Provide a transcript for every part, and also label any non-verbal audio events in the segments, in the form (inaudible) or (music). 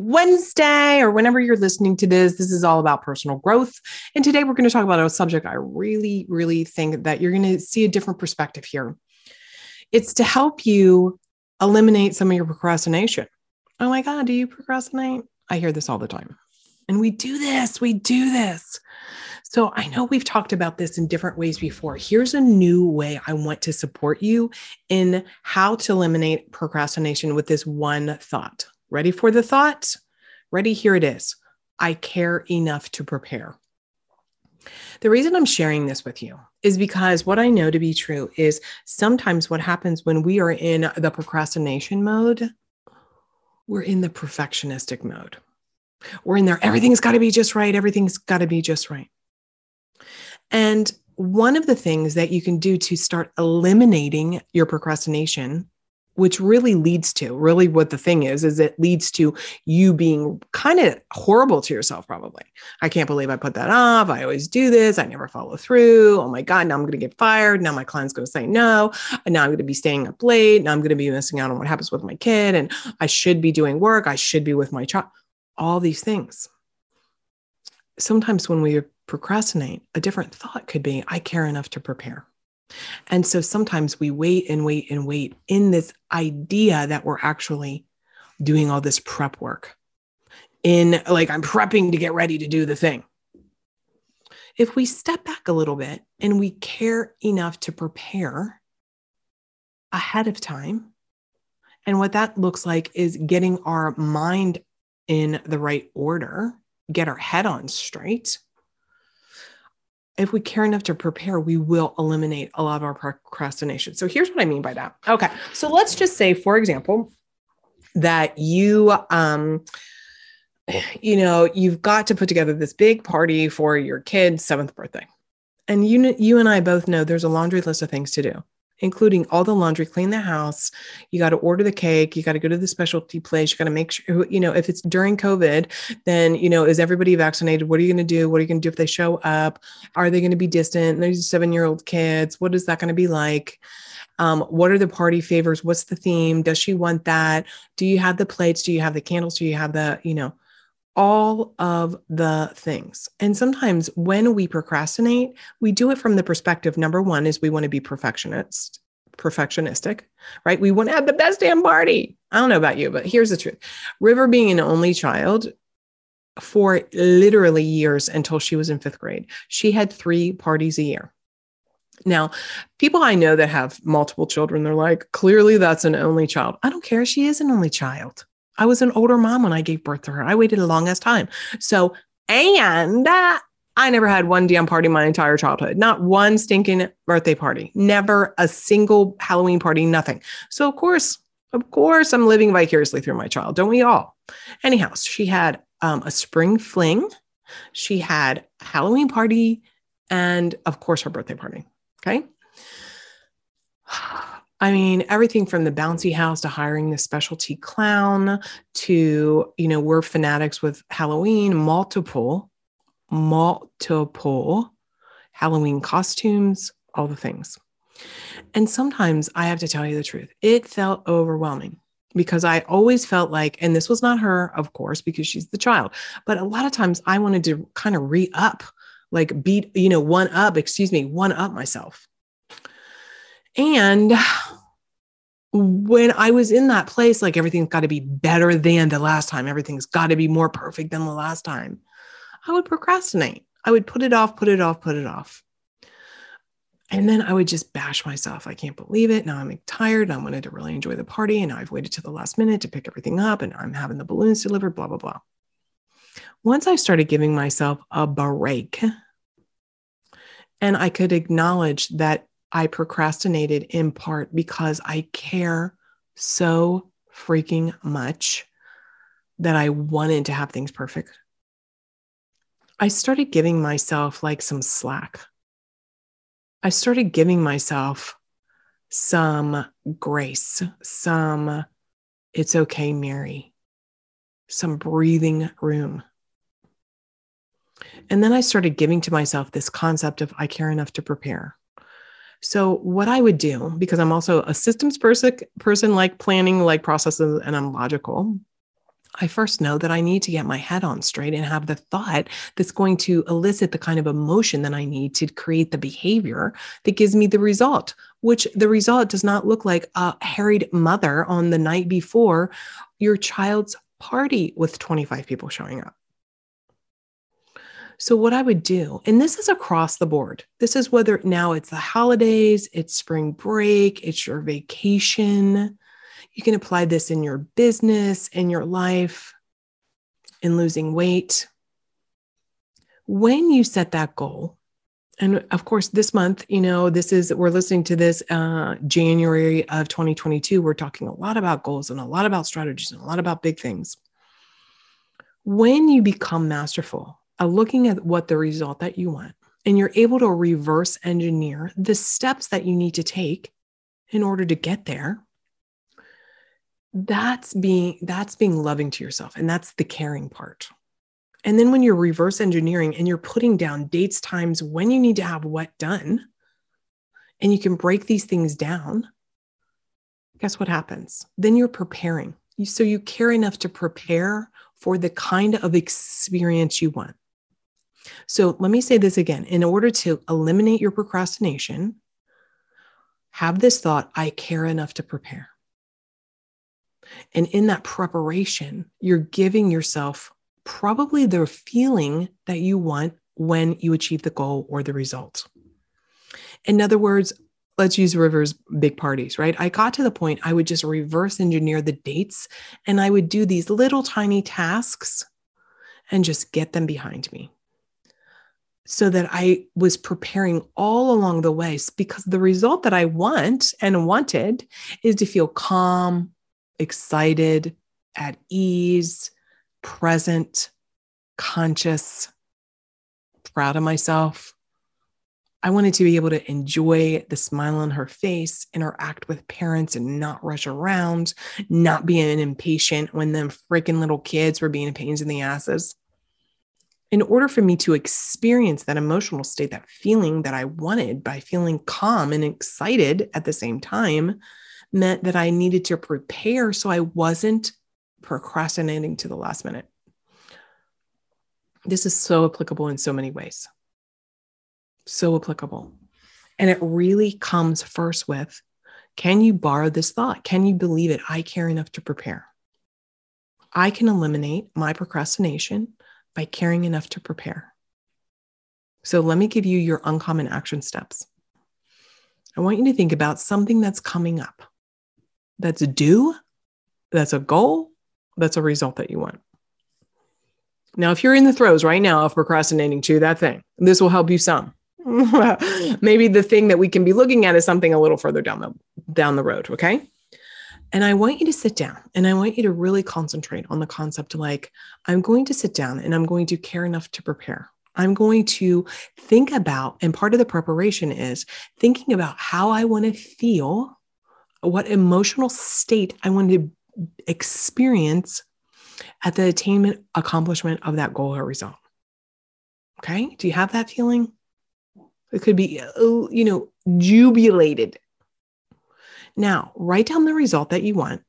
Wednesday or whenever you're listening to this. This is all about personal growth. And today we're going to talk about a subject I really, really think that you're going to see a different perspective here. It's to help you eliminate some of your procrastination. Oh my God, do you procrastinate? I hear this all the time. And we do this, we do this. So I know we've talked about this in different ways before. Here's a new way I want to support you in how to eliminate procrastination with this one thought. Ready for the thought? Ready? Here it is. I care enough to prepare. The reason I'm sharing this with you is because what I know to be true is sometimes what happens when we are in the procrastination mode, we're in the perfectionistic mode. We're in there, everything's got to be just right. Everything's got to be just right. And one of the things that you can do to start eliminating your procrastination which really leads to really what the thing is is it leads to you being kind of horrible to yourself probably. I can't believe i put that off. I always do this. I never follow through. Oh my god now i'm going to get fired. Now my client's going to say no. And now i'm going to be staying up late. Now i'm going to be missing out on what happens with my kid. And i should be doing work. I should be with my child. All these things. Sometimes when we procrastinate a different thought could be i care enough to prepare and so sometimes we wait and wait and wait in this idea that we're actually doing all this prep work. In like, I'm prepping to get ready to do the thing. If we step back a little bit and we care enough to prepare ahead of time, and what that looks like is getting our mind in the right order, get our head on straight if we care enough to prepare, we will eliminate a lot of our procrastination. So here's what I mean by that. Okay. So let's just say, for example, that you, um, you know, you've got to put together this big party for your kid's seventh birthday. And you, you and I both know there's a laundry list of things to do including all the laundry, clean the house. You got to order the cake. You got to go to the specialty place. You got to make sure, you know, if it's during COVID, then, you know, is everybody vaccinated? What are you going to do? What are you going to do if they show up? Are they going to be distant? These seven year old kids. What is that going to be like? Um, what are the party favors? What's the theme? Does she want that? Do you have the plates? Do you have the candles? Do you have the, you know, all of the things. And sometimes when we procrastinate, we do it from the perspective number one is we want to be perfectionist, perfectionistic, right? We want to have the best damn party. I don't know about you, but here's the truth. River being an only child for literally years until she was in 5th grade, she had 3 parties a year. Now, people I know that have multiple children, they're like, clearly that's an only child. I don't care. She is an only child. I was an older mom when I gave birth to her. I waited a long ass time. So, and uh, I never had one damn party my entire childhood, not one stinking birthday party, never a single Halloween party, nothing. So, of course, of course, I'm living vicariously through my child, don't we all? Anyhow, she had um, a spring fling, she had a Halloween party, and of course, her birthday party. Okay. (sighs) I mean, everything from the bouncy house to hiring the specialty clown to, you know, we're fanatics with Halloween, multiple, multiple Halloween costumes, all the things. And sometimes I have to tell you the truth, it felt overwhelming because I always felt like, and this was not her, of course, because she's the child, but a lot of times I wanted to kind of re up, like beat, you know, one up, excuse me, one up myself. And when I was in that place, like everything's got to be better than the last time, everything's got to be more perfect than the last time, I would procrastinate. I would put it off, put it off, put it off. And then I would just bash myself. I can't believe it. Now I'm tired. I wanted to really enjoy the party. And I've waited to the last minute to pick everything up. And I'm having the balloons delivered, blah, blah, blah. Once I started giving myself a break and I could acknowledge that I procrastinated in part because I care so freaking much that I wanted to have things perfect, I started giving myself like some slack. I started giving myself some grace, some it's okay, Mary, some breathing room. And then I started giving to myself this concept of I care enough to prepare. So, what I would do, because I'm also a systems person, person like planning, like processes, and I'm logical, I first know that I need to get my head on straight and have the thought that's going to elicit the kind of emotion that I need to create the behavior that gives me the result, which the result does not look like a harried mother on the night before your child's party with 25 people showing up. So, what I would do, and this is across the board, this is whether now it's the holidays, it's spring break, it's your vacation, you can apply this in your business, in your life, in losing weight. When you set that goal, and of course, this month, you know, this is, we're listening to this uh, January of 2022. We're talking a lot about goals and a lot about strategies and a lot about big things. When you become masterful Uh, looking at what the result that you want, and you're able to reverse engineer the steps that you need to take in order to get there, that's being that's being loving to yourself and that's the caring part. And then when you're reverse engineering and you're putting down dates times when you need to have what done and you can break these things down guess what happens? Then you're preparing. So you care enough to prepare for the kind of experience you want so let me say this again in order to eliminate your procrastination have this thought i care enough to prepare and in that preparation, you're giving yourself probably the feeling that you want when you achieve the goal or the result. In other words, let's use Rivers big parties, right? I got to the point I would just reverse engineer the dates and I would do these little tiny tasks and just get them behind me so that I was preparing all along the way because the result that I want and wanted is to feel calm, excited, at ease, present, conscious, proud of myself. I wanted to be able to enjoy the smile on her face, interact with parents and not rush around, not being impatient when them freaking little kids were being pains in the asses. In order for me to experience that emotional state, that feeling that I wanted by feeling calm and excited at the same time, meant that I needed to prepare so I wasn't procrastinating to the last minute. This is so applicable in so many ways. So applicable. And it really comes first with can you borrow this thought? Can you believe it? I care enough to prepare. I can eliminate my procrastination by caring enough to prepare. So let me give you your uncommon action steps. I want you to think about something that's coming up that's due, that's a goal, that's a result that you want. Now, if you're in the throes right now of procrastinating to that thing, this will help you some. (laughs) Maybe the thing that we can be looking at is something a little further down the down the road, okay? And I want you to sit down and I want you to really concentrate on the concept like I'm going to sit down and I'm going to care enough to prepare. I'm going to think about, and part of the preparation is thinking about how I want to feel what emotional state I want to experience at the attainment, accomplishment of that goal or result. Okay. Do you have that feeling? It could be, uh, you know, jubilated. Now, write down the result that you want,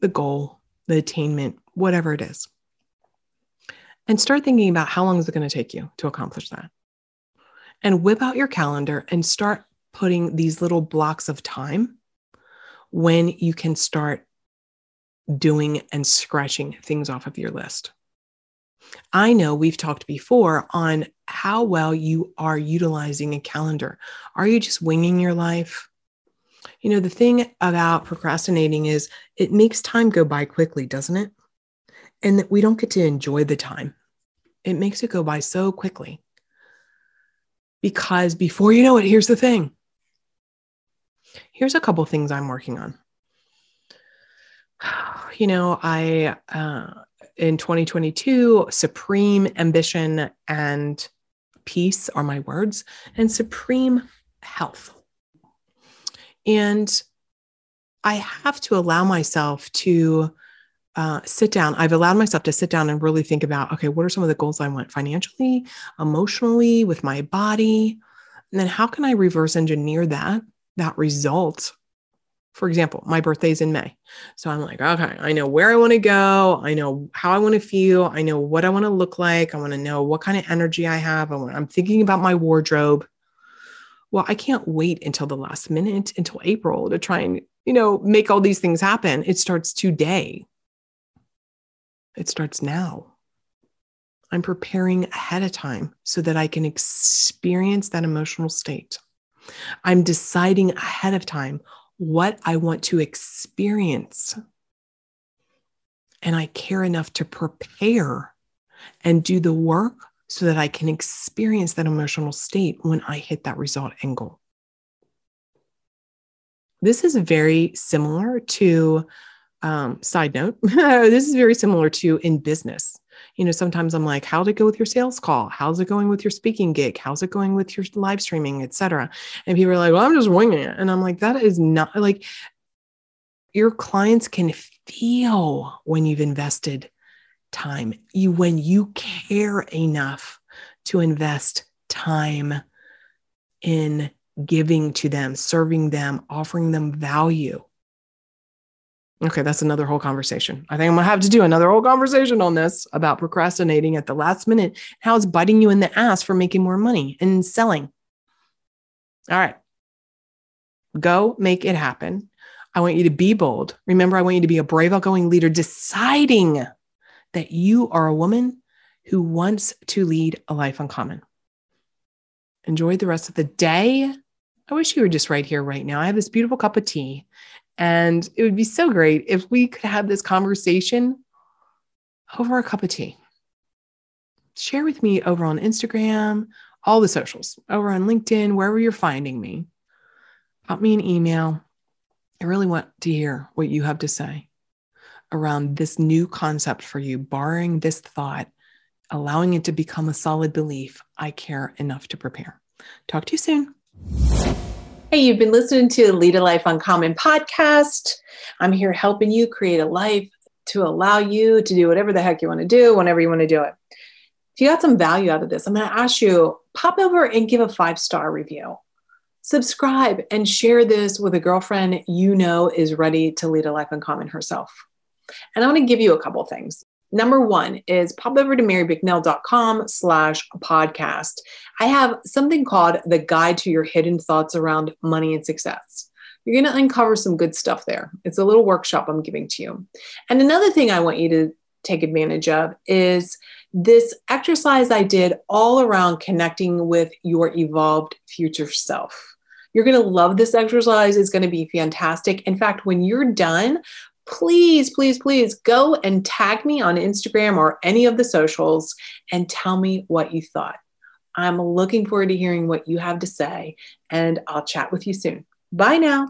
the goal, the attainment, whatever it is. And start thinking about how long is it going to take you to accomplish that? And whip out your calendar and start putting these little blocks of time when you can start doing and scratching things off of your list. I know we've talked before on how well you are utilizing a calendar. Are you just winging your life? You know, the thing about procrastinating is it makes time go by quickly, doesn't it? And that we don't get to enjoy the time. It makes it go by so quickly. Because before you know it, here's the thing here's a couple things I'm working on. (sighs) You know, I uh, in 2022, supreme ambition and peace are my words, and supreme health. And I have to allow myself to uh, sit down. I've allowed myself to sit down and really think about okay, what are some of the goals I want financially, emotionally, with my body? And then how can I reverse engineer that, that result? For example, my birthday's in May. So I'm like, okay, I know where I want to go. I know how I want to feel. I know what I want to look like. I want to know what kind of energy I have. I want, I'm thinking about my wardrobe. Well, I can't wait until the last minute, until April to try and, you know, make all these things happen. It starts today. It starts now. I'm preparing ahead of time so that I can experience that emotional state. I'm deciding ahead of time what I want to experience. And I care enough to prepare and do the work so that I can experience that emotional state when I hit that result and goal. This is very similar to, um, side note, (laughs) this is very similar to in business you know, sometimes I'm like, how'd it go with your sales call? How's it going with your speaking gig? How's it going with your live streaming, etc.? And people are like, well, I'm just winging it. And I'm like, that is not like your clients can feel when you've invested time. You when you care enough to invest time in giving to them, serving them, offering them value. Okay, that's another whole conversation. I think I'm gonna have to do another whole conversation on this about procrastinating at the last minute, how it's biting you in the ass for making more money and selling. All right, go make it happen. I want you to be bold. Remember, I want you to be a brave, outgoing leader, deciding that you are a woman who wants to lead a life uncommon. Enjoy the rest of the day. I wish you were just right here, right now. I have this beautiful cup of tea and it would be so great if we could have this conversation over a cup of tea. Share with me over on Instagram, all the socials, over on LinkedIn, wherever you're finding me. Pop me an email. I really want to hear what you have to say around this new concept for you, barring this thought, allowing it to become a solid belief. I care enough to prepare. Talk to you soon. Hey, you've been listening to Lead a Life Uncommon podcast. I'm here helping you create a life to allow you to do whatever the heck you want to do whenever you want to do it. If you got some value out of this, I'm going to ask you pop over and give a five star review. Subscribe and share this with a girlfriend you know is ready to lead a life uncommon herself. And I want to give you a couple things. Number one is pop over to marybicknell.com slash podcast. I have something called the guide to your hidden thoughts around money and success. You're going to uncover some good stuff there. It's a little workshop I'm giving to you. And another thing I want you to take advantage of is this exercise I did all around connecting with your evolved future self. You're going to love this exercise. It's going to be fantastic. In fact, when you're done, please, please, please go and tag me on Instagram or any of the socials and tell me what you thought. I'm looking forward to hearing what you have to say, and I'll chat with you soon. Bye now.